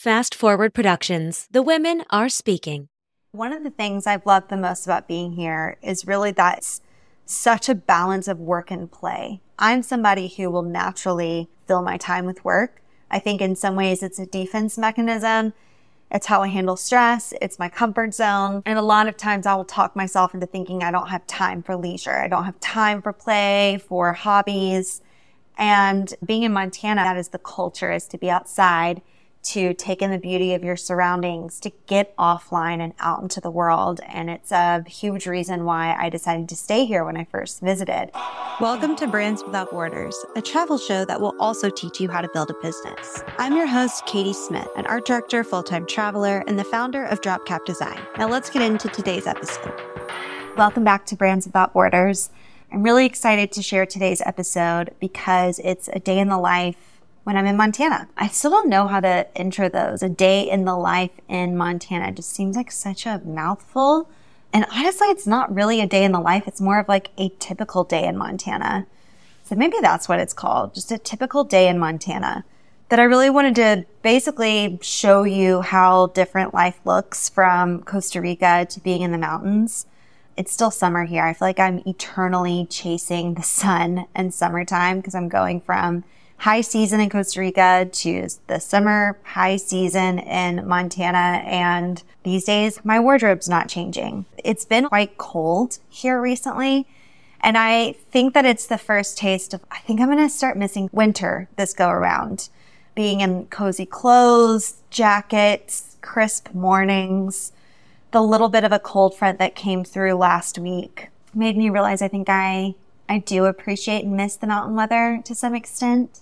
Fast Forward Productions, the women are speaking. One of the things I've loved the most about being here is really that it's such a balance of work and play. I'm somebody who will naturally fill my time with work. I think in some ways it's a defense mechanism. It's how I handle stress. It's my comfort zone. And a lot of times I will talk myself into thinking I don't have time for leisure. I don't have time for play, for hobbies. And being in Montana, that is the culture is to be outside to take in the beauty of your surroundings, to get offline and out into the world. And it's a huge reason why I decided to stay here when I first visited. Welcome to Brands Without Borders, a travel show that will also teach you how to build a business. I'm your host, Katie Smith, an art director, full time traveler, and the founder of Drop Cap Design. Now let's get into today's episode. Welcome back to Brands Without Borders. I'm really excited to share today's episode because it's a day in the life when I'm in Montana. I still don't know how to intro those. A day in the life in Montana just seems like such a mouthful. And honestly, it's not really a day in the life. It's more of like a typical day in Montana. So maybe that's what it's called. Just a typical day in Montana. That I really wanted to basically show you how different life looks from Costa Rica to being in the mountains. It's still summer here. I feel like I'm eternally chasing the sun and summertime because I'm going from high season in Costa Rica to the summer high season in Montana. And these days, my wardrobe's not changing. It's been quite cold here recently. And I think that it's the first taste of, I think I'm going to start missing winter this go around. Being in cozy clothes, jackets, crisp mornings, the little bit of a cold front that came through last week made me realize I think I, I do appreciate and miss the mountain weather to some extent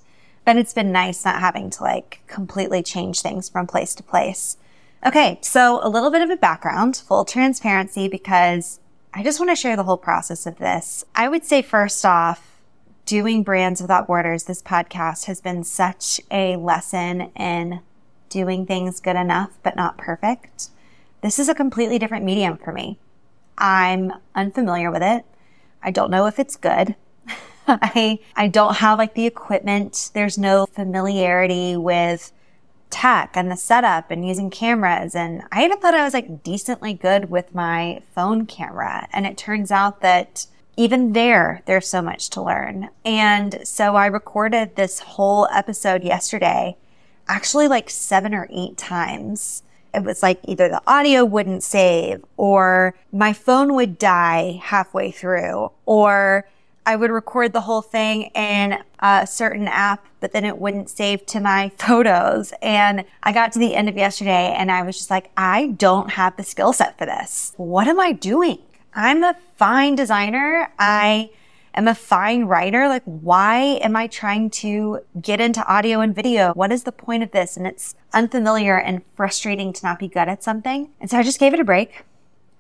but it's been nice not having to like completely change things from place to place. Okay, so a little bit of a background, full transparency, because I just want to share the whole process of this. I would say first off, doing Brands Without Borders, this podcast has been such a lesson in doing things good enough, but not perfect. This is a completely different medium for me. I'm unfamiliar with it. I don't know if it's good. I, I don't have like the equipment. There's no familiarity with tech and the setup and using cameras. And I even thought I was like decently good with my phone camera. And it turns out that even there, there's so much to learn. And so I recorded this whole episode yesterday, actually like seven or eight times. It was like either the audio wouldn't save or my phone would die halfway through or I would record the whole thing in a certain app, but then it wouldn't save to my photos. And I got to the end of yesterday and I was just like, I don't have the skill set for this. What am I doing? I'm a fine designer. I am a fine writer. Like, why am I trying to get into audio and video? What is the point of this? And it's unfamiliar and frustrating to not be good at something. And so I just gave it a break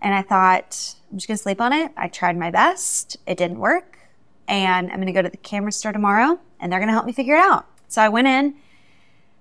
and I thought, I'm just going to sleep on it. I tried my best. It didn't work and I'm going to go to the camera store tomorrow and they're going to help me figure it out. So I went in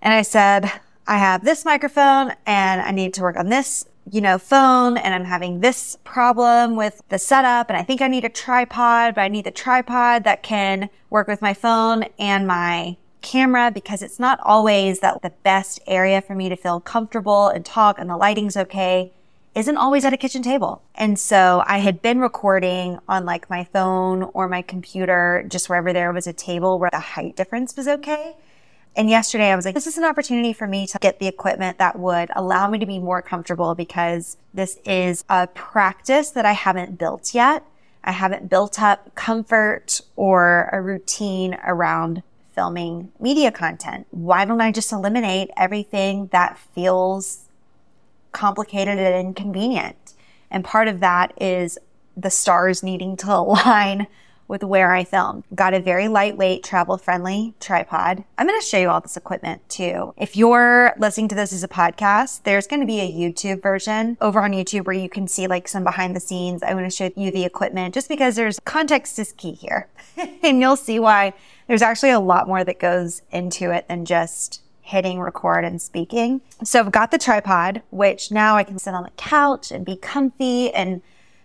and I said, I have this microphone and I need to work on this, you know, phone and I'm having this problem with the setup and I think I need a tripod, but I need the tripod that can work with my phone and my camera because it's not always that the best area for me to feel comfortable and talk and the lighting's okay isn't always at a kitchen table. And so I had been recording on like my phone or my computer, just wherever there was a table where the height difference was okay. And yesterday I was like, this is an opportunity for me to get the equipment that would allow me to be more comfortable because this is a practice that I haven't built yet. I haven't built up comfort or a routine around filming media content. Why don't I just eliminate everything that feels complicated and inconvenient. And part of that is the stars needing to align with where I film. Got a very lightweight, travel friendly tripod. I'm going to show you all this equipment too. If you're listening to this as a podcast, there's going to be a YouTube version over on YouTube where you can see like some behind the scenes. I want to show you the equipment just because there's context is key here. and you'll see why there's actually a lot more that goes into it than just hitting record and speaking. So I've got the tripod, which now I can sit on the couch and be comfy and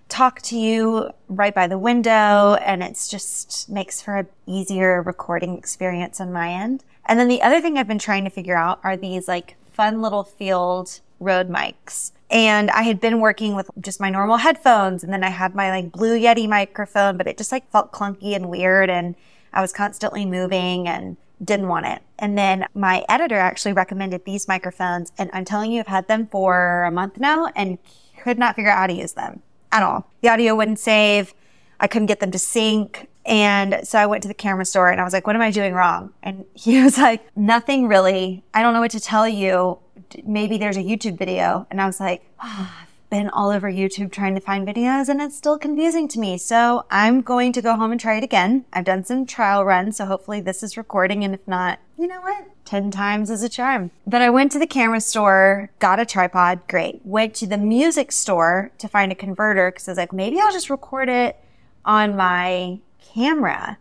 talk to you right by the window. And it's just makes for an easier recording experience on my end. And then the other thing I've been trying to figure out are these like fun little field Rode mics. And I had been working with just my normal headphones and then I had my like blue Yeti microphone, but it just like felt clunky and weird and I was constantly moving and didn't want it. And then my editor actually recommended these microphones and I'm telling you, I've had them for a month now and could not figure out how to use them at all. The audio wouldn't save. I couldn't get them to sync. And so I went to the camera store and I was like, what am I doing wrong? And he was like, nothing really. I don't know what to tell you. Maybe there's a YouTube video. And I was like, oh, been all over YouTube trying to find videos and it's still confusing to me. So I'm going to go home and try it again. I've done some trial runs. So hopefully this is recording. And if not, you know what? 10 times is a charm. But I went to the camera store, got a tripod. Great. Went to the music store to find a converter because I was like, maybe I'll just record it on my camera.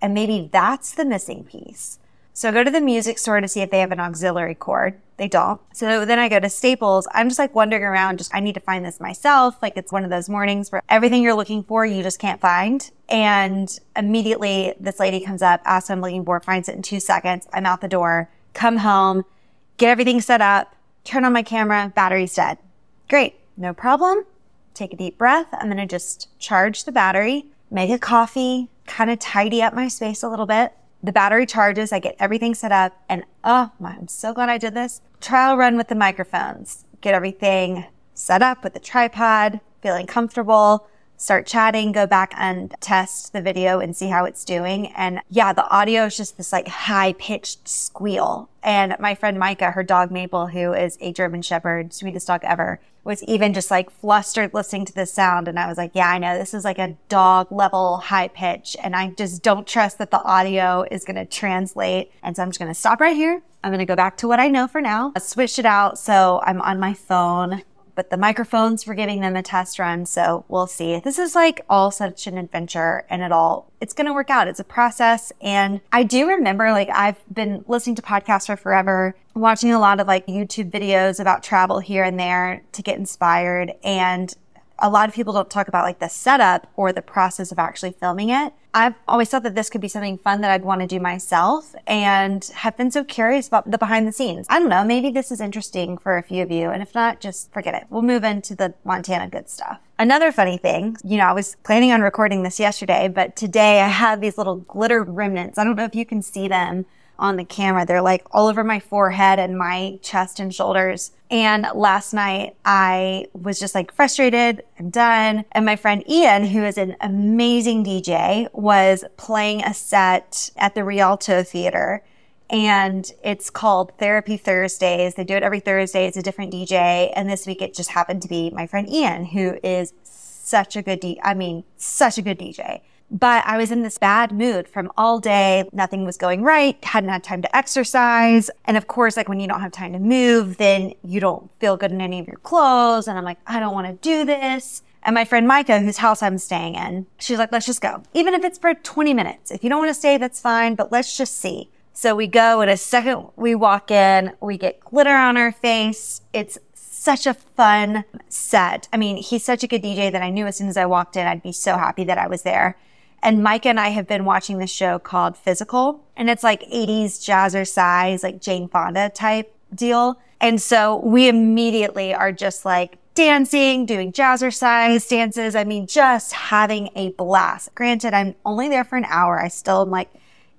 And maybe that's the missing piece. So I go to the music store to see if they have an auxiliary cord. They don't. So then I go to Staples. I'm just like wandering around. Just, I need to find this myself. Like it's one of those mornings where everything you're looking for, you just can't find. And immediately this lady comes up, asks what I'm looking for, finds it in two seconds. I'm out the door, come home, get everything set up, turn on my camera, battery's dead. Great. No problem. Take a deep breath. I'm going to just charge the battery, make a coffee, kind of tidy up my space a little bit. The battery charges. I get everything set up and oh my, I'm so glad I did this. Trial run with the microphones. Get everything set up with the tripod, feeling comfortable, start chatting, go back and test the video and see how it's doing. And yeah, the audio is just this like high pitched squeal. And my friend Micah, her dog Maple, who is a German Shepherd, sweetest dog ever, was even just like flustered listening to the sound. And I was like, yeah, I know this is like a dog level high pitch. And I just don't trust that the audio is going to translate. And so I'm just going to stop right here. I'm going to go back to what I know for now. I switched it out. So I'm on my phone but the microphones were giving them a test run. So we'll see. This is like all such an adventure and it all, it's going to work out. It's a process. And I do remember like I've been listening to podcasts for forever, watching a lot of like YouTube videos about travel here and there to get inspired. And a lot of people don't talk about like the setup or the process of actually filming it. I've always thought that this could be something fun that I'd want to do myself and have been so curious about the behind the scenes. I don't know, maybe this is interesting for a few of you. And if not, just forget it. We'll move into the Montana good stuff. Another funny thing, you know, I was planning on recording this yesterday, but today I have these little glitter remnants. I don't know if you can see them on the camera. They're like all over my forehead and my chest and shoulders. And last night I was just like frustrated. I'm done. And my friend Ian, who is an amazing DJ, was playing a set at the Rialto Theater. And it's called Therapy Thursdays. They do it every Thursday. It's a different DJ. And this week it just happened to be my friend Ian, who is such a good I mean, such a good DJ. But I was in this bad mood from all day. Nothing was going right. Hadn't had time to exercise. And of course, like when you don't have time to move, then you don't feel good in any of your clothes. And I'm like, I don't want to do this. And my friend Micah, whose house I'm staying in, she's like, let's just go. Even if it's for 20 minutes. If you don't want to stay, that's fine, but let's just see. So we go and a second we walk in, we get glitter on our face. It's such a fun set. I mean, he's such a good DJ that I knew as soon as I walked in, I'd be so happy that I was there. And Micah and I have been watching this show called Physical, and it's like 80s jazzercise, like Jane Fonda type deal. And so we immediately are just like dancing, doing jazzercise dances. I mean, just having a blast. Granted, I'm only there for an hour. I still am like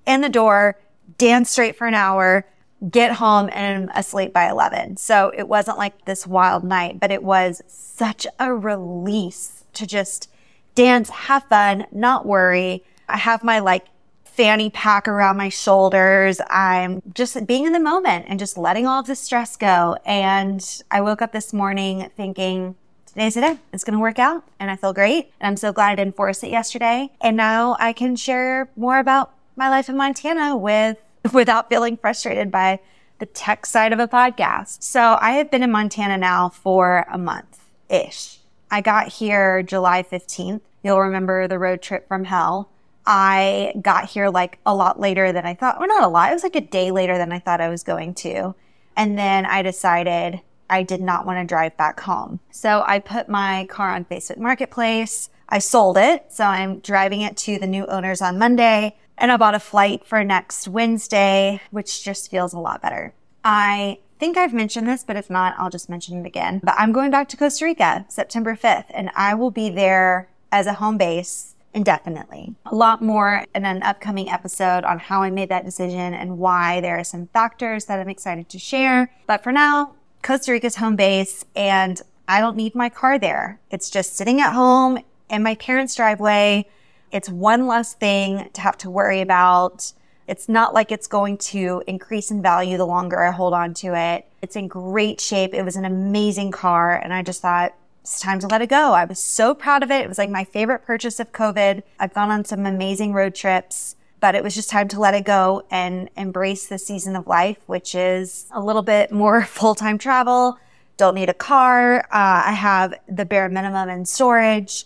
in the door, dance straight for an hour, get home and I'm asleep by 11. So it wasn't like this wild night, but it was such a release to just dance, have fun, not worry. I have my like fanny pack around my shoulders. I'm just being in the moment and just letting all of the stress go. And I woke up this morning thinking, today's the day. It's going to work out and I feel great. And I'm so glad I didn't force it yesterday. And now I can share more about my life in Montana with, without feeling frustrated by the tech side of a podcast. So I have been in Montana now for a month ish. I got here July 15th. You'll remember the road trip from hell. I got here like a lot later than I thought, or not a lot. It was like a day later than I thought I was going to. And then I decided I did not want to drive back home. So I put my car on Facebook Marketplace. I sold it. So I'm driving it to the new owners on Monday and I bought a flight for next Wednesday, which just feels a lot better. I think I've mentioned this, but if not, I'll just mention it again. But I'm going back to Costa Rica September 5th, and I will be there as a home base indefinitely. A lot more in an upcoming episode on how I made that decision and why there are some factors that I'm excited to share. But for now, Costa Rica's home base, and I don't need my car there. It's just sitting at home in my parents' driveway. It's one less thing to have to worry about. It's not like it's going to increase in value the longer I hold on to it. It's in great shape. It was an amazing car. And I just thought, it's time to let it go. I was so proud of it. It was like my favorite purchase of COVID. I've gone on some amazing road trips, but it was just time to let it go and embrace the season of life, which is a little bit more full time travel. Don't need a car. Uh, I have the bare minimum in storage.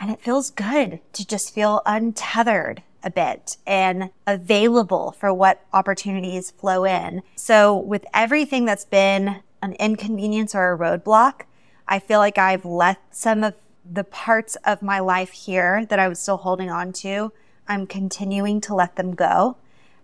And it feels good to just feel untethered a bit and available for what opportunities flow in. So with everything that's been an inconvenience or a roadblock, I feel like I've let some of the parts of my life here that I was still holding on to, I'm continuing to let them go.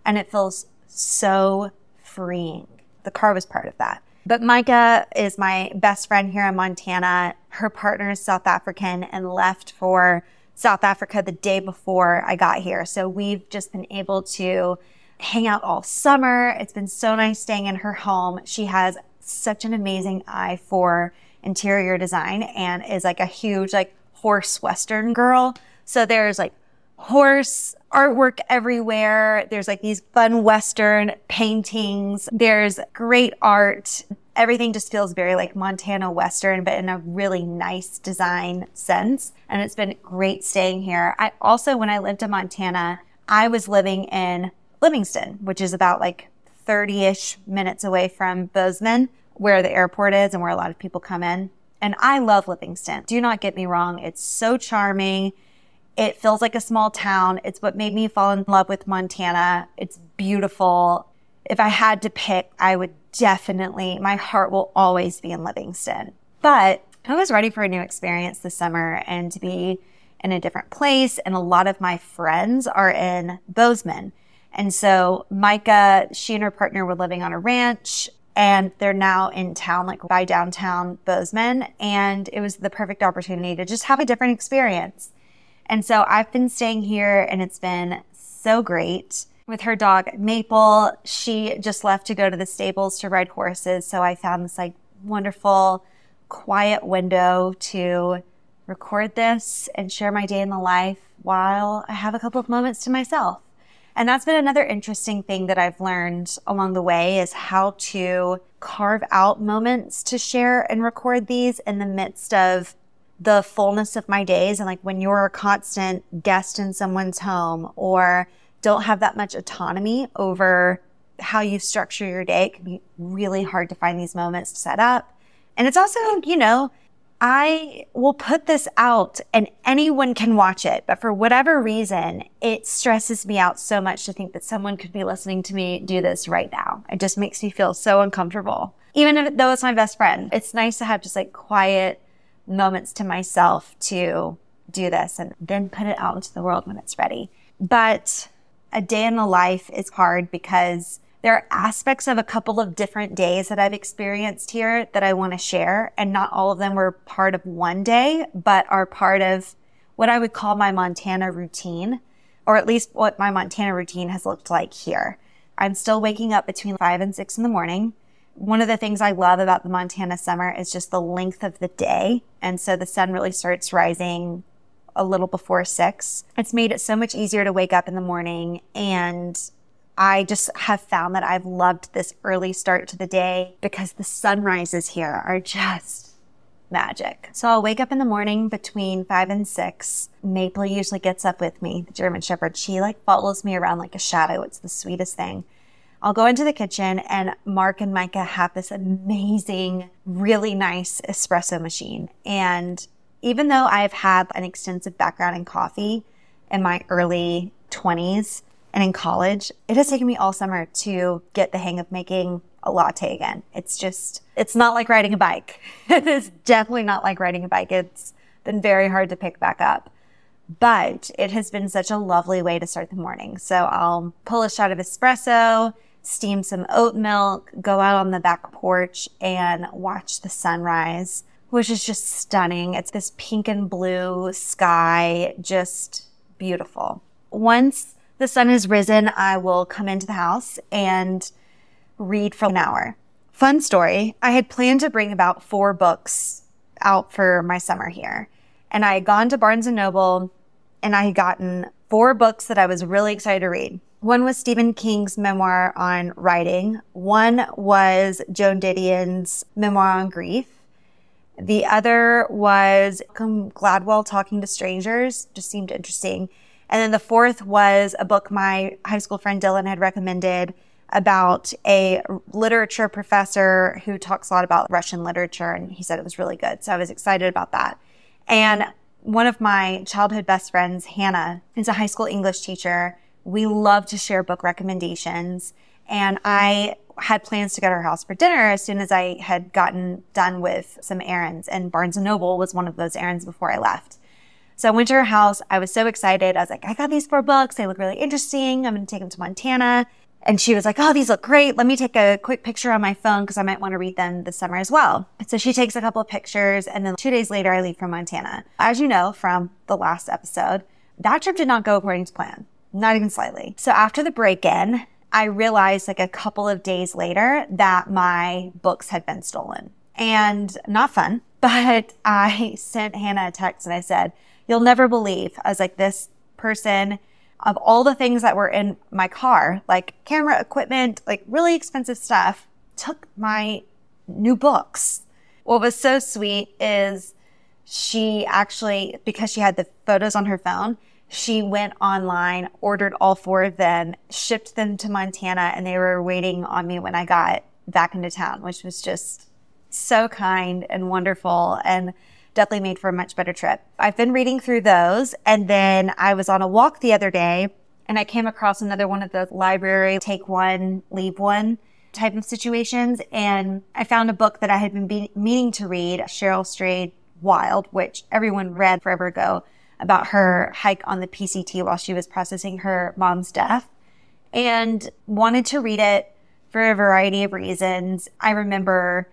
And it feels so freeing. The car was part of that. But Micah is my best friend here in Montana. Her partner is South African and left for South Africa the day before I got here. So we've just been able to hang out all summer. It's been so nice staying in her home. She has such an amazing eye for interior design and is like a huge like horse western girl. So there's like horse artwork everywhere. There's like these fun Western paintings. There's great art. Everything just feels very like Montana Western, but in a really nice design sense. And it's been great staying here. I also, when I lived in Montana, I was living in Livingston, which is about like 30 ish minutes away from Bozeman, where the airport is and where a lot of people come in. And I love Livingston. Do not get me wrong. It's so charming. It feels like a small town. It's what made me fall in love with Montana. It's beautiful. If I had to pick, I would definitely, my heart will always be in Livingston. But I was ready for a new experience this summer and to be in a different place. And a lot of my friends are in Bozeman. And so Micah, she and her partner were living on a ranch and they're now in town, like by downtown Bozeman. And it was the perfect opportunity to just have a different experience. And so I've been staying here and it's been so great. With her dog Maple, she just left to go to the stables to ride horses. So I found this like wonderful, quiet window to record this and share my day in the life while I have a couple of moments to myself. And that's been another interesting thing that I've learned along the way is how to carve out moments to share and record these in the midst of the fullness of my days and like when you're a constant guest in someone's home or don't have that much autonomy over how you structure your day, it can be really hard to find these moments to set up. And it's also, you know, I will put this out and anyone can watch it, but for whatever reason, it stresses me out so much to think that someone could be listening to me do this right now. It just makes me feel so uncomfortable. Even if, though it's my best friend, it's nice to have just like quiet, moments to myself to do this and then put it out into the world when it's ready. But a day in the life is hard because there are aspects of a couple of different days that I've experienced here that I want to share. And not all of them were part of one day, but are part of what I would call my Montana routine, or at least what my Montana routine has looked like here. I'm still waking up between five and six in the morning one of the things I love about the Montana summer is just the length of the day. And so the sun really starts rising a little before six. It's made it so much easier to wake up in the morning. And I just have found that I've loved this early start to the day because the sunrises here are just magic. So I'll wake up in the morning between five and six. Maple usually gets up with me, the German Shepherd. She like follows me around like a shadow. It's the sweetest thing. I'll go into the kitchen and Mark and Micah have this amazing, really nice espresso machine. And even though I've had an extensive background in coffee in my early 20s and in college, it has taken me all summer to get the hang of making a latte again. It's just, it's not like riding a bike. it is definitely not like riding a bike. It's been very hard to pick back up but it has been such a lovely way to start the morning. So I'll pull a shot of espresso, steam some oat milk, go out on the back porch and watch the sunrise, which is just stunning. It's this pink and blue sky, just beautiful. Once the sun has risen, I will come into the house and read for an hour. Fun story. I had planned to bring about four books out for my summer here. And I had gone to Barnes and Noble and I had gotten four books that I was really excited to read. One was Stephen King's memoir on writing. One was Joan Didion's memoir on grief. The other was Gladwell Talking to Strangers, just seemed interesting. And then the fourth was a book my high school friend Dylan had recommended about a literature professor who talks a lot about Russian literature. And he said it was really good. So I was excited about that. And one of my childhood best friends, Hannah, is a high school English teacher. We love to share book recommendations. And I had plans to go to her house for dinner as soon as I had gotten done with some errands. And Barnes and Noble was one of those errands before I left. So I went to her house. I was so excited. I was like, I got these four books. They look really interesting. I'm going to take them to Montana. And she was like, Oh, these look great. Let me take a quick picture on my phone because I might want to read them this summer as well. So she takes a couple of pictures. And then two days later, I leave for Montana. As you know from the last episode, that trip did not go according to plan, not even slightly. So after the break in, I realized like a couple of days later that my books had been stolen and not fun. But I sent Hannah a text and I said, You'll never believe. I was like, this person of all the things that were in my car, like camera equipment, like really expensive stuff, took my new books. What was so sweet is she actually, because she had the photos on her phone, she went online, ordered all four of them, shipped them to Montana, and they were waiting on me when I got back into town, which was just so kind and wonderful. And definitely made for a much better trip. I've been reading through those and then I was on a walk the other day and I came across another one of the library take one, leave one type of situations. And I found a book that I had been be- meaning to read, Cheryl Strayed Wild, which everyone read forever ago about her hike on the PCT while she was processing her mom's death and wanted to read it for a variety of reasons. I remember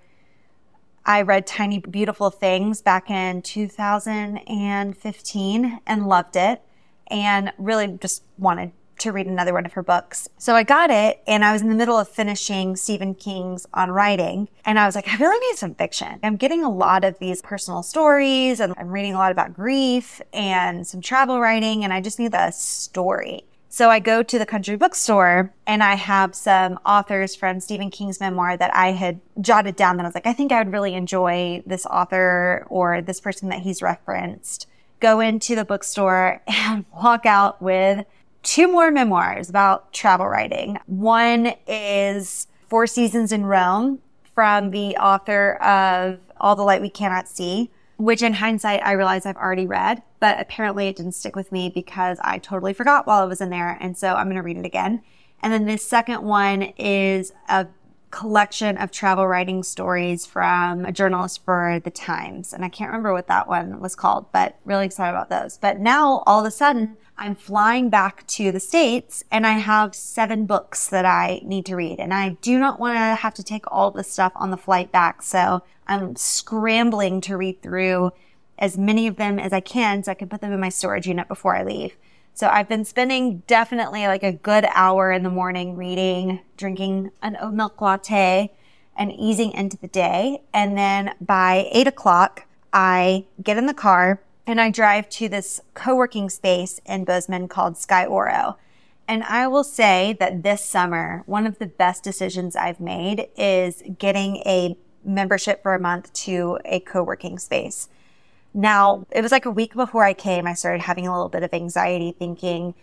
I read Tiny Beautiful Things back in 2015 and loved it and really just wanted to read another one of her books. So I got it and I was in the middle of finishing Stephen King's On Writing and I was like, I really need some fiction. I'm getting a lot of these personal stories and I'm reading a lot about grief and some travel writing and I just need a story. So I go to the country bookstore and I have some authors from Stephen King's memoir that I had jotted down that I was like, I think I would really enjoy this author or this person that he's referenced. Go into the bookstore and walk out with two more memoirs about travel writing. One is Four Seasons in Rome from the author of All the Light We Cannot See which in hindsight, I realize I've already read, but apparently it didn't stick with me because I totally forgot while I was in there. And so I'm going to read it again. And then the second one is a collection of travel writing stories from a journalist for the Times. And I can't remember what that one was called, but really excited about those. But now all of a sudden I'm flying back to the States and I have seven books that I need to read. And I do not want to have to take all this stuff on the flight back. So I'm scrambling to read through as many of them as I can so I can put them in my storage unit before I leave. So I've been spending definitely like a good hour in the morning reading, drinking an oat milk latte and easing into the day. And then by eight o'clock, I get in the car and I drive to this co-working space in Bozeman called Sky Oro. And I will say that this summer, one of the best decisions I've made is getting a membership for a month to a co-working space. Now, it was like a week before I came, I started having a little bit of anxiety thinking,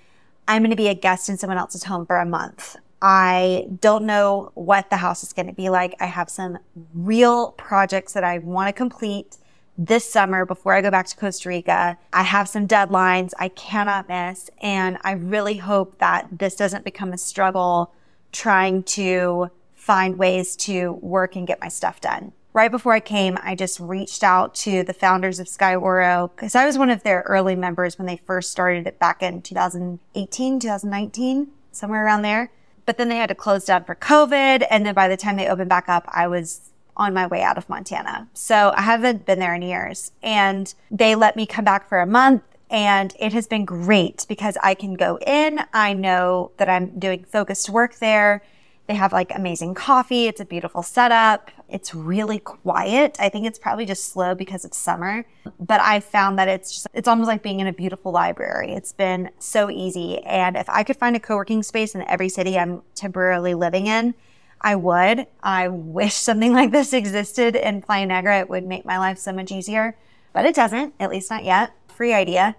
I'm going to be a guest in someone else's home for a month. I don't know what the house is going to be like. I have some real projects that I want to complete this summer before I go back to Costa Rica. I have some deadlines I cannot miss. And I really hope that this doesn't become a struggle trying to find ways to work and get my stuff done. Right before I came, I just reached out to the founders of Sky Oro because I was one of their early members when they first started it back in 2018, 2019, somewhere around there. but then they had to close down for COVID. And then by the time they opened back up, I was on my way out of Montana. So I haven't been there in years and they let me come back for a month and it has been great because I can go in. I know that I'm doing focused work there. They have like amazing coffee. It's a beautiful setup. It's really quiet. I think it's probably just slow because it's summer, but I found that it's just, it's almost like being in a beautiful library. It's been so easy. And if I could find a co-working space in every city I'm temporarily living in, I would. I wish something like this existed in Playa Negra. It would make my life so much easier, but it doesn't, at least not yet. Free idea.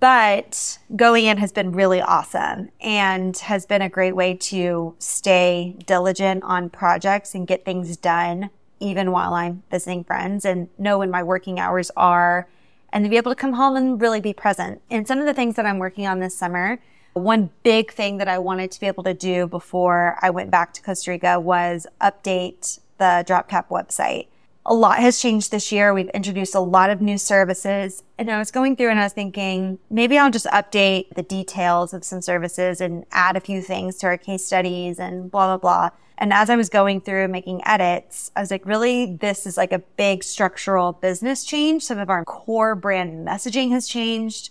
But going in has been really awesome and has been a great way to stay diligent on projects and get things done even while I'm visiting friends and know when my working hours are and to be able to come home and really be present. And some of the things that I'm working on this summer, one big thing that I wanted to be able to do before I went back to Costa Rica was update the Drop Cap website a lot has changed this year. We've introduced a lot of new services. And I was going through and I was thinking, maybe I'll just update the details of some services and add a few things to our case studies and blah, blah, blah. And as I was going through making edits, I was like, really, this is like a big structural business change. Some of our core brand messaging has changed.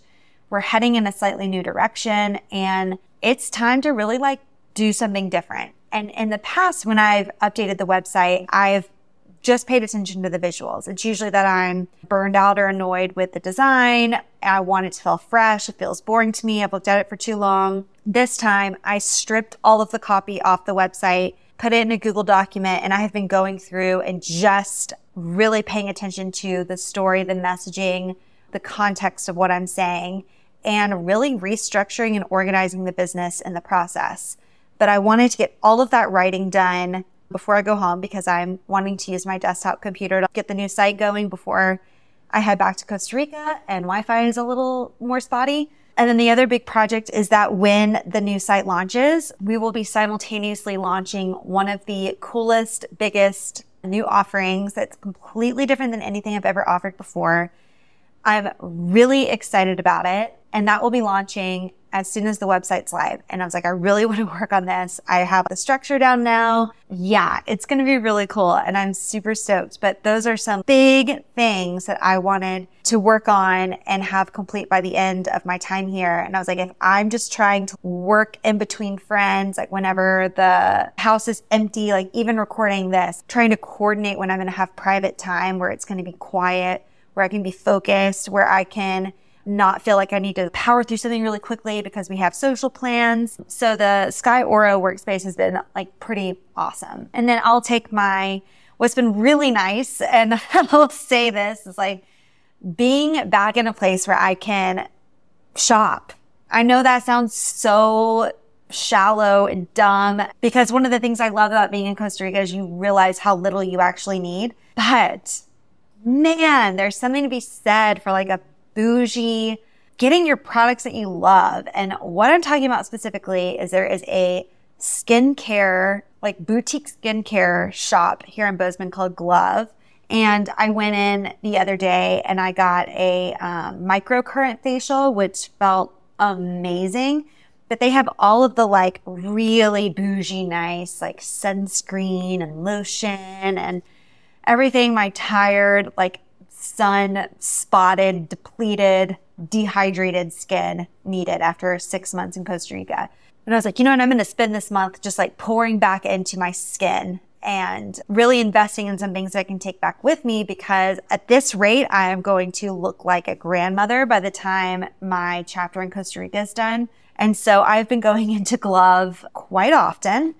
We're heading in a slightly new direction and it's time to really like do something different. And in the past, when I've updated the website, I've just paid attention to the visuals. It's usually that I'm burned out or annoyed with the design. I want it to feel fresh. It feels boring to me. I've looked at it for too long. This time I stripped all of the copy off the website, put it in a Google document, and I have been going through and just really paying attention to the story, the messaging, the context of what I'm saying, and really restructuring and organizing the business in the process. But I wanted to get all of that writing done before I go home because I'm wanting to use my desktop computer to get the new site going before I head back to Costa Rica and Wi-Fi is a little more spotty. And then the other big project is that when the new site launches, we will be simultaneously launching one of the coolest, biggest new offerings that's completely different than anything I've ever offered before. I'm really excited about it. And that will be launching as soon as the website's live. And I was like, I really want to work on this. I have the structure down now. Yeah, it's going to be really cool. And I'm super stoked. But those are some big things that I wanted to work on and have complete by the end of my time here. And I was like, if I'm just trying to work in between friends, like whenever the house is empty, like even recording this, trying to coordinate when I'm going to have private time where it's going to be quiet, where I can be focused, where I can not feel like I need to power through something really quickly because we have social plans. So the Sky Aura workspace has been like pretty awesome. And then I'll take my, what's been really nice, and I'll say this is like being back in a place where I can shop. I know that sounds so shallow and dumb because one of the things I love about being in Costa Rica is you realize how little you actually need. But man, there's something to be said for like a bougie, getting your products that you love. And what I'm talking about specifically is there is a skincare, like boutique skincare shop here in Bozeman called Glove. And I went in the other day and I got a um, microcurrent facial, which felt amazing. But they have all of the like really bougie, nice, like sunscreen and lotion and everything my tired, like sun spotted, depleted, dehydrated skin needed after six months in Costa Rica. And I was like, you know what? I'm going to spend this month just like pouring back into my skin and really investing in some things that I can take back with me because at this rate, I am going to look like a grandmother by the time my chapter in Costa Rica is done. And so I've been going into Glove quite often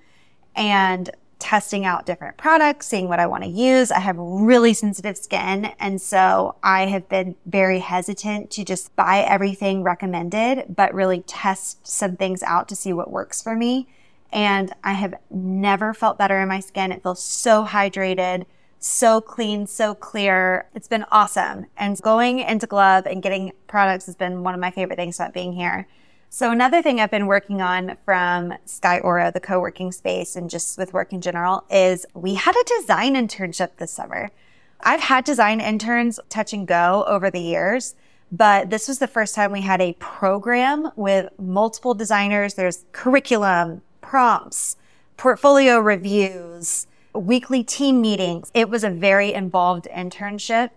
and testing out different products, seeing what I want to use. I have really sensitive skin. And so I have been very hesitant to just buy everything recommended, but really test some things out to see what works for me. And I have never felt better in my skin. It feels so hydrated, so clean, so clear. It's been awesome. And going into Glove and getting products has been one of my favorite things about being here. So another thing I've been working on from Sky Aura, the co-working space, and just with work in general, is we had a design internship this summer. I've had design interns touch and go over the years, but this was the first time we had a program with multiple designers. There's curriculum, prompts, portfolio reviews, weekly team meetings. It was a very involved internship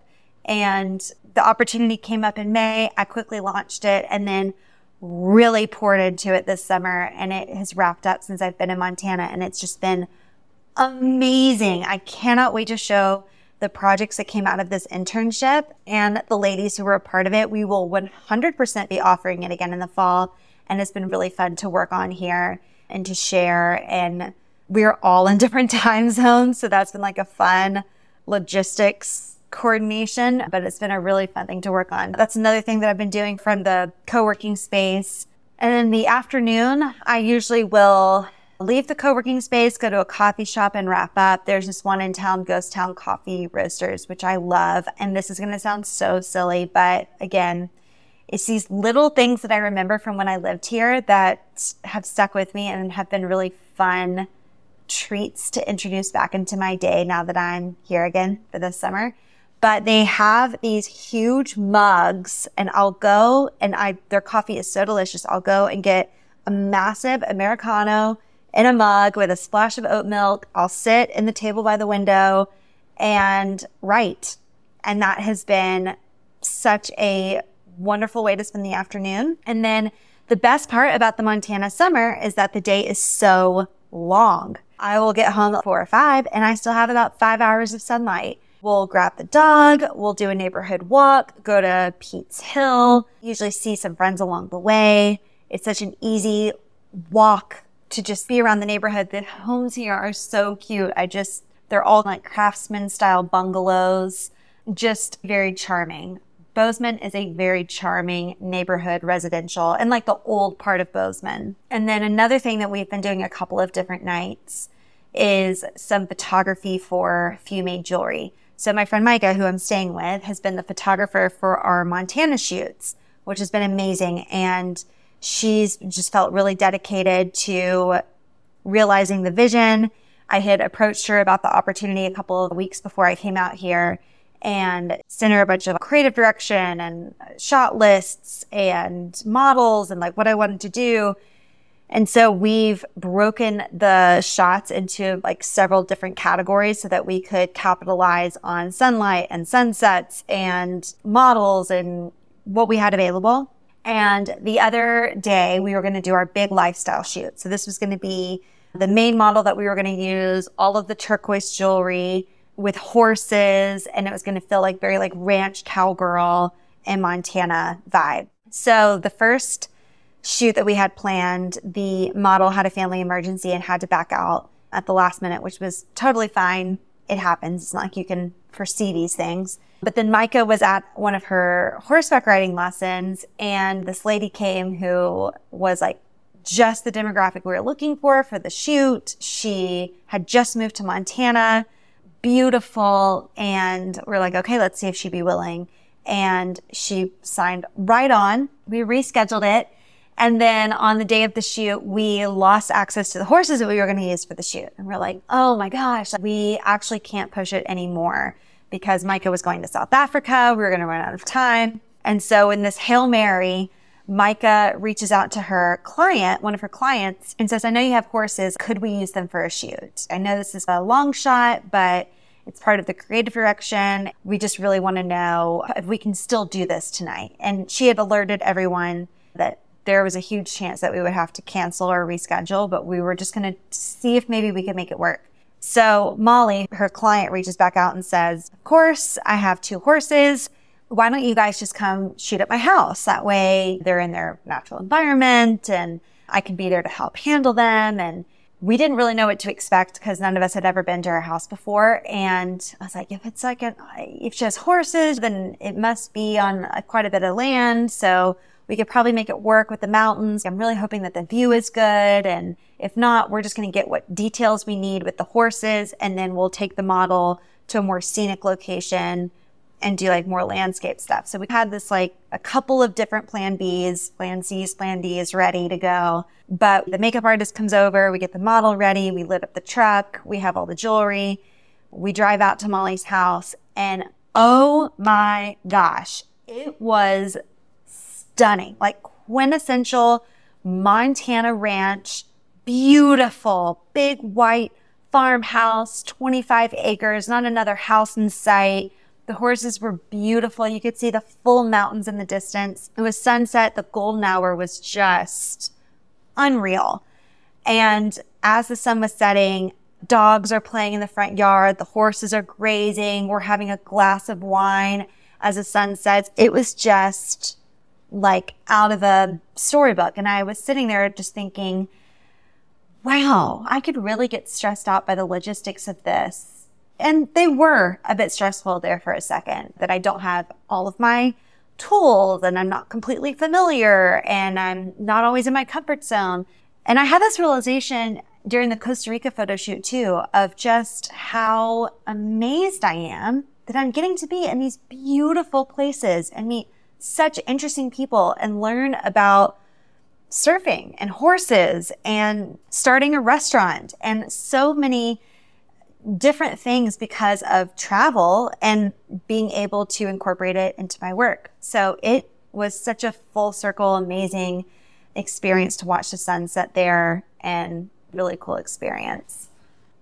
and the opportunity came up in May. I quickly launched it and then really poured into it this summer and it has wrapped up since I've been in Montana and it's just been amazing. I cannot wait to show the projects that came out of this internship and the ladies who were a part of it. We will 100% be offering it again in the fall. And it's been really fun to work on here and to share. And we're all in different time zones. So that's been like a fun logistics coordination, but it's been a really fun thing to work on. That's another thing that I've been doing from the co-working space. And in the afternoon, I usually will leave the co-working space, go to a coffee shop and wrap up. There's this one in town, Ghost Town Coffee Roasters, which I love. And this is going to sound so silly, but again, it's these little things that I remember from when I lived here that have stuck with me and have been really fun treats to introduce back into my day now that I'm here again for this summer. But they have these huge mugs and I'll go and I, their coffee is so delicious. I'll go and get a massive Americano in a mug with a splash of oat milk. I'll sit in the table by the window and write. And that has been such a wonderful way to spend the afternoon. And then the best part about the Montana summer is that the day is so long. I will get home at four or five and I still have about five hours of sunlight. We'll grab the dog, we'll do a neighborhood walk, go to Pete's Hill, usually see some friends along the way. It's such an easy walk to just be around the neighborhood. The homes here are so cute. I just, they're all like craftsman style bungalows, just very charming. Bozeman is a very charming neighborhood residential and like the old part of Bozeman. And then another thing that we've been doing a couple of different nights is some photography for Made Jewelry. So my friend Micah, who I'm staying with, has been the photographer for our Montana shoots, which has been amazing. And she's just felt really dedicated to realizing the vision. I had approached her about the opportunity a couple of weeks before I came out here and sent her a bunch of creative direction and shot lists and models and like what I wanted to do. And so we've broken the shots into like several different categories so that we could capitalize on sunlight and sunsets and models and what we had available. And the other day we were going to do our big lifestyle shoot. So this was going to be the main model that we were going to use, all of the turquoise jewelry with horses, and it was going to feel like very like ranch cowgirl in Montana vibe. So the first shoot that we had planned, the model had a family emergency and had to back out at the last minute, which was totally fine. It happens. It's not like you can foresee these things. But then Micah was at one of her horseback riding lessons and this lady came who was like just the demographic we were looking for for the shoot. She had just moved to Montana, beautiful. And we're like, okay, let's see if she'd be willing. And she signed right on. We rescheduled it. And then on the day of the shoot, we lost access to the horses that we were going to use for the shoot. And we're like, oh my gosh, we actually can't push it anymore because Micah was going to South Africa. We were going to run out of time. And so in this Hail Mary, Micah reaches out to her client, one of her clients, and says, I know you have horses. Could we use them for a shoot? I know this is a long shot, but it's part of the creative direction. We just really want to know if we can still do this tonight. And she had alerted everyone that there was a huge chance that we would have to cancel or reschedule, but we were just going to see if maybe we could make it work. So Molly, her client, reaches back out and says, Of course, I have two horses. Why don't you guys just come shoot at my house? That way they're in their natural environment and I can be there to help handle them. And we didn't really know what to expect because none of us had ever been to her house before. And I was like, if it's like, an, if she has horses, then it must be on quite a bit of land. So we could probably make it work with the mountains. I'm really hoping that the view is good. And if not, we're just going to get what details we need with the horses. And then we'll take the model to a more scenic location and do like more landscape stuff. So we had this like a couple of different plan Bs, plan Cs, plan Ds ready to go. But the makeup artist comes over, we get the model ready, we lit up the truck, we have all the jewelry, we drive out to Molly's house and oh my gosh, it was stunning, like quintessential Montana ranch, beautiful, big white farmhouse, 25 acres, not another house in sight. The horses were beautiful. You could see the full mountains in the distance. It was sunset. The golden hour was just unreal. And as the sun was setting, dogs are playing in the front yard. The horses are grazing. We're having a glass of wine as the sun sets. It was just like out of a storybook. And I was sitting there just thinking, wow, I could really get stressed out by the logistics of this. And they were a bit stressful there for a second that I don't have all of my tools and I'm not completely familiar and I'm not always in my comfort zone. And I had this realization during the Costa Rica photo shoot too of just how amazed I am that I'm getting to be in these beautiful places and meet such interesting people and learn about surfing and horses and starting a restaurant and so many different things because of travel and being able to incorporate it into my work. So it was such a full circle, amazing experience to watch the sunset there and really cool experience.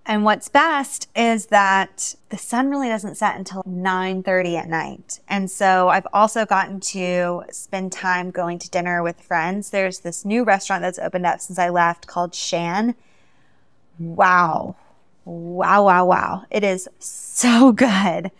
And what's best is that the sun really doesn't set until 9:30 at night. And so I've also gotten to spend time going to dinner with friends. There's this new restaurant that's opened up since I left called Shan. Wow. Wow, wow, wow. It is so good.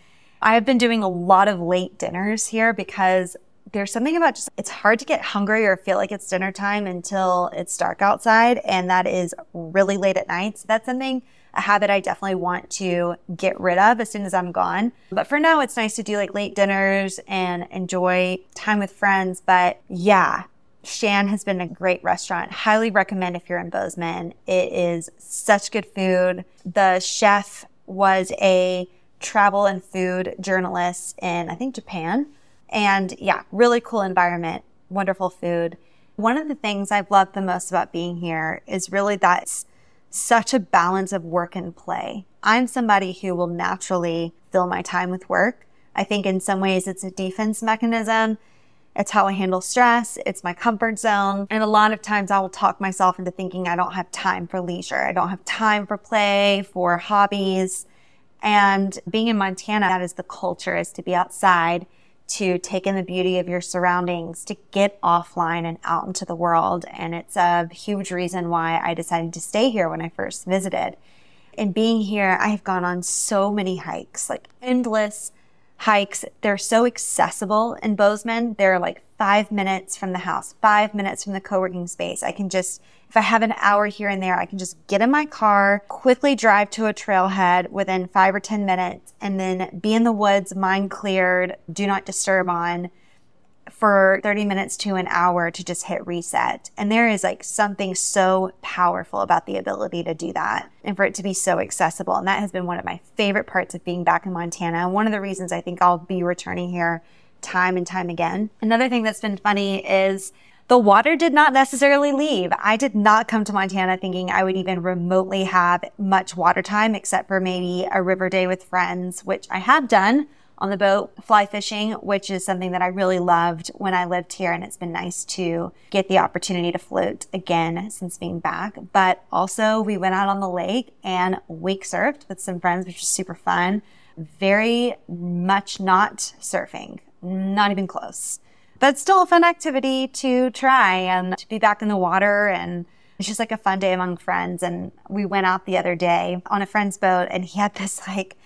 I've been doing a lot of late dinners here because there's something about just it's hard to get hungry or feel like it's dinner time until it's dark outside and that is really late at night. So that's something a habit I definitely want to get rid of as soon as I'm gone. But for now, it's nice to do like late dinners and enjoy time with friends. But yeah, Shan has been a great restaurant. Highly recommend if you're in Bozeman. It is such good food. The chef was a travel and food journalist in, I think, Japan. And yeah, really cool environment, wonderful food. One of the things I've loved the most about being here is really that such a balance of work and play. I'm somebody who will naturally fill my time with work. I think in some ways it's a defense mechanism. It's how I handle stress. It's my comfort zone. And a lot of times I will talk myself into thinking I don't have time for leisure. I don't have time for play, for hobbies. And being in Montana, that is the culture is to be outside to take in the beauty of your surroundings, to get offline and out into the world. And it's a huge reason why I decided to stay here when I first visited. And being here, I have gone on so many hikes, like endless hikes. They're so accessible in Bozeman. They're like five minutes from the house, five minutes from the co-working space. I can just, if I have an hour here and there, I can just get in my car, quickly drive to a trailhead within five or 10 minutes, and then be in the woods, mind cleared, do not disturb on for 30 minutes to an hour to just hit reset. And there is like something so powerful about the ability to do that and for it to be so accessible. And that has been one of my favorite parts of being back in Montana. One of the reasons I think I'll be returning here time and time again. Another thing that's been funny is the water did not necessarily leave. I did not come to Montana thinking I would even remotely have much water time except for maybe a river day with friends, which I have done on the boat fly fishing, which is something that I really loved when I lived here. And it's been nice to get the opportunity to float again since being back. But also we went out on the lake and wake surfed with some friends, which was super fun. Very much not surfing, not even close, but still a fun activity to try and to be back in the water and it's just like a fun day among friends. And we went out the other day on a friend's boat and he had this like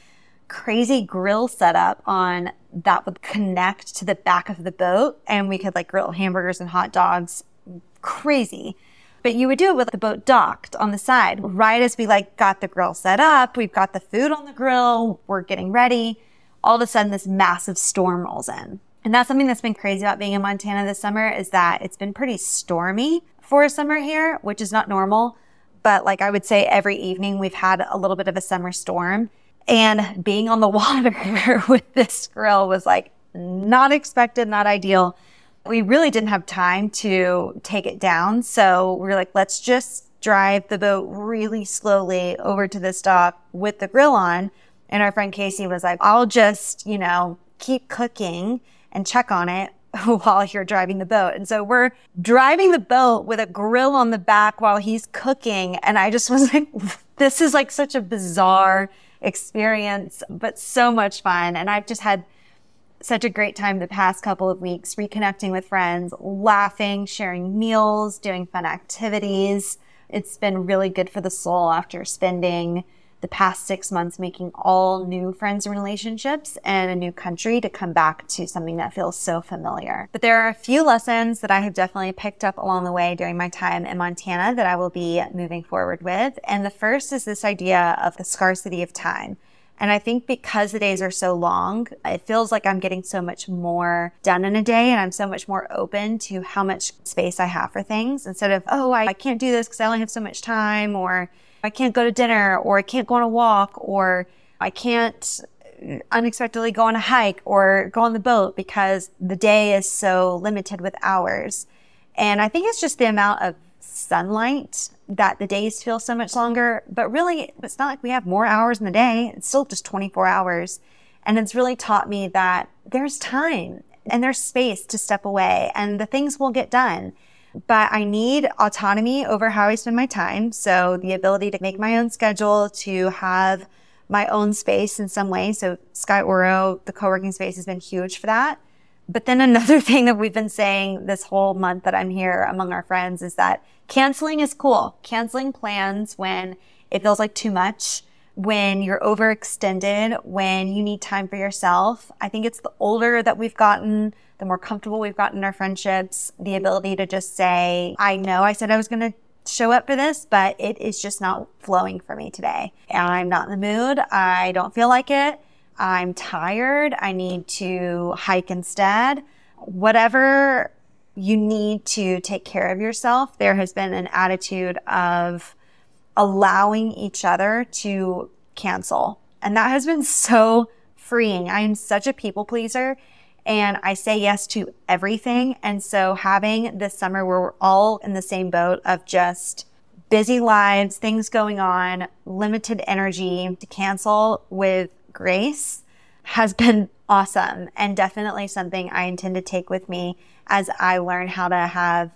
crazy grill setup on that would connect to the back of the boat and we could like grill hamburgers and hot dogs. Crazy. But you would do it with the boat docked on the side. Right as we like got the grill set up, we've got the food on the grill, we're getting ready. All of a sudden this massive storm rolls in. And that's something that's been crazy about being in Montana this summer is that it's been pretty stormy for a summer here, which is not normal. But like I would say every evening we've had a little bit of a summer storm. And being on the water with this grill was like not expected, not ideal. We really didn't have time to take it down. So we are like, let's just drive the boat really slowly over to this dock with the grill on. And our friend Casey was like, I'll just, you know, keep cooking and check on it while you're driving the boat. And so we're driving the boat with a grill on the back while he's cooking. And I just was like, this is like such a bizarre experience, but so much fun. And I've just had such a great time the past couple of weeks, reconnecting with friends, laughing, sharing meals, doing fun activities. It's been really good for the soul after spending the past six months making all new friends and relationships and a new country to come back to something that feels so familiar. But there are a few lessons that I have definitely picked up along the way during my time in Montana that I will be moving forward with. And the first is this idea of the scarcity of time. And I think because the days are so long, it feels like I'm getting so much more done in a day and I'm so much more open to how much space I have for things instead of, oh, I, can't do this because I only have so much time or I can't go to dinner or I can't go on a walk or I can't unexpectedly go on a hike or go on the boat because the day is so limited with hours. And I think it's just the amount of sunlight that the days feel so much longer. But really, it's not like we have more hours in the day. It's still just 24 hours. And it's really taught me that there's time and there's space to step away and the things will get done. But I need autonomy over how I spend my time. So the ability to make my own schedule, to have my own space in some way. So Sky Oro, the co-working space has been huge for that. But then another thing that we've been saying this whole month that I'm here among our friends is that canceling is cool. Canceling plans when it feels like too much, when you're overextended, when you need time for yourself. I think it's the older that we've gotten, the more comfortable we've gotten in our friendships, the ability to just say, I know I said I was going to show up for this, but it is just not flowing for me today. I'm not in the mood. I don't feel like it. I'm tired. I need to hike instead. Whatever you need to take care of yourself, there has been an attitude of allowing each other to cancel. And that has been so freeing. I am such a people pleaser and I say yes to everything. And so having this summer where we're all in the same boat of just busy lives, things going on, limited energy to cancel with grace has been awesome and definitely something I intend to take with me as I learn how to have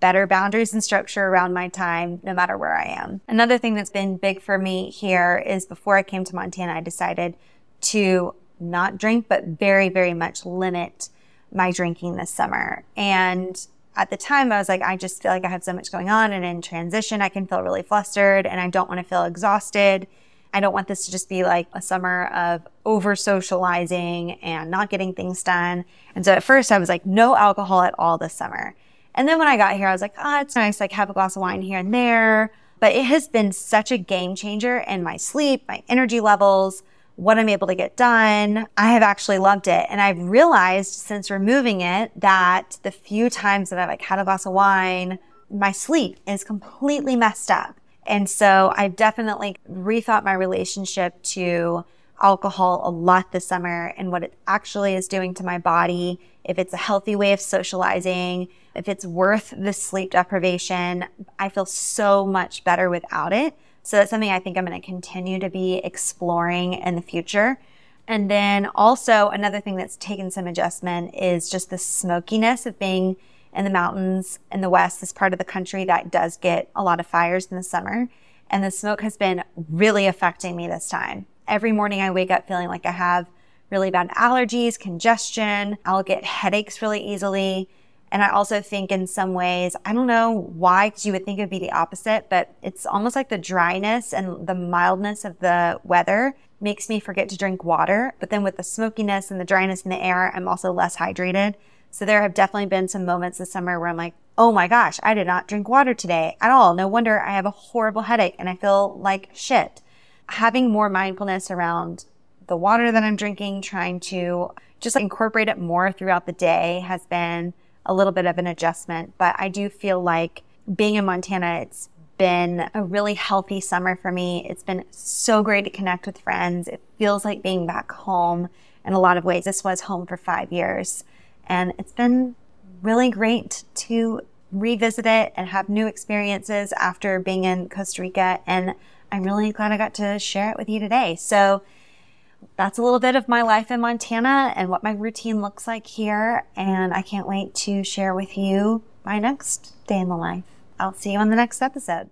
better boundaries and structure around my time, no matter where I am. Another thing that's been big for me here is before I came to Montana, I decided to not drink, but very, very much limit my drinking this summer. And at the time, I was like, I just feel like I have so much going on. And in transition, I can feel really flustered and I don't want to feel exhausted. I don't want this to just be like a summer of over socializing and not getting things done. And so at first I was like, no alcohol at all this summer. And then when I got here, I was like, oh, it's nice, like have a glass of wine here and there. But it has been such a game changer in my sleep, my energy levels, what I'm able to get done. I have actually loved it. And I've realized since removing it that the few times that I've like had a glass of wine, my sleep is completely messed up. And so I've definitely rethought my relationship to alcohol a lot this summer and what it actually is doing to my body, if it's a healthy way of socializing, if it's worth the sleep deprivation. I feel so much better without it. So that's something I think I'm going to continue to be exploring in the future. And then also another thing that's taken some adjustment is just the smokiness of being in the mountains in the west, this part of the country that does get a lot of fires in the summer. And the smoke has been really affecting me this time. Every morning I wake up feeling like I have really bad allergies, congestion. I'll get headaches really easily. And I also think in some ways, I don't know why, because you would think it would be the opposite, but it's almost like the dryness and the mildness of the weather makes me forget to drink water. But then with the smokiness and the dryness in the air, I'm also less hydrated. So there have definitely been some moments this summer where I'm like, oh my gosh, I did not drink water today at all. No wonder I have a horrible headache and I feel like shit. Having more mindfulness around the water that I'm drinking, trying to just incorporate it more throughout the day has been a little bit of an adjustment. But I do feel like being in Montana, it's been a really healthy summer for me. It's been so great to connect with friends. It feels like being back home in a lot of ways. This was home for five years. And it's been really great to revisit it and have new experiences after being in Costa Rica. And I'm really glad I got to share it with you today. So that's a little bit of my life in Montana and what my routine looks like here. And I can't wait to share with you my next day in the life. I'll see you on the next episode.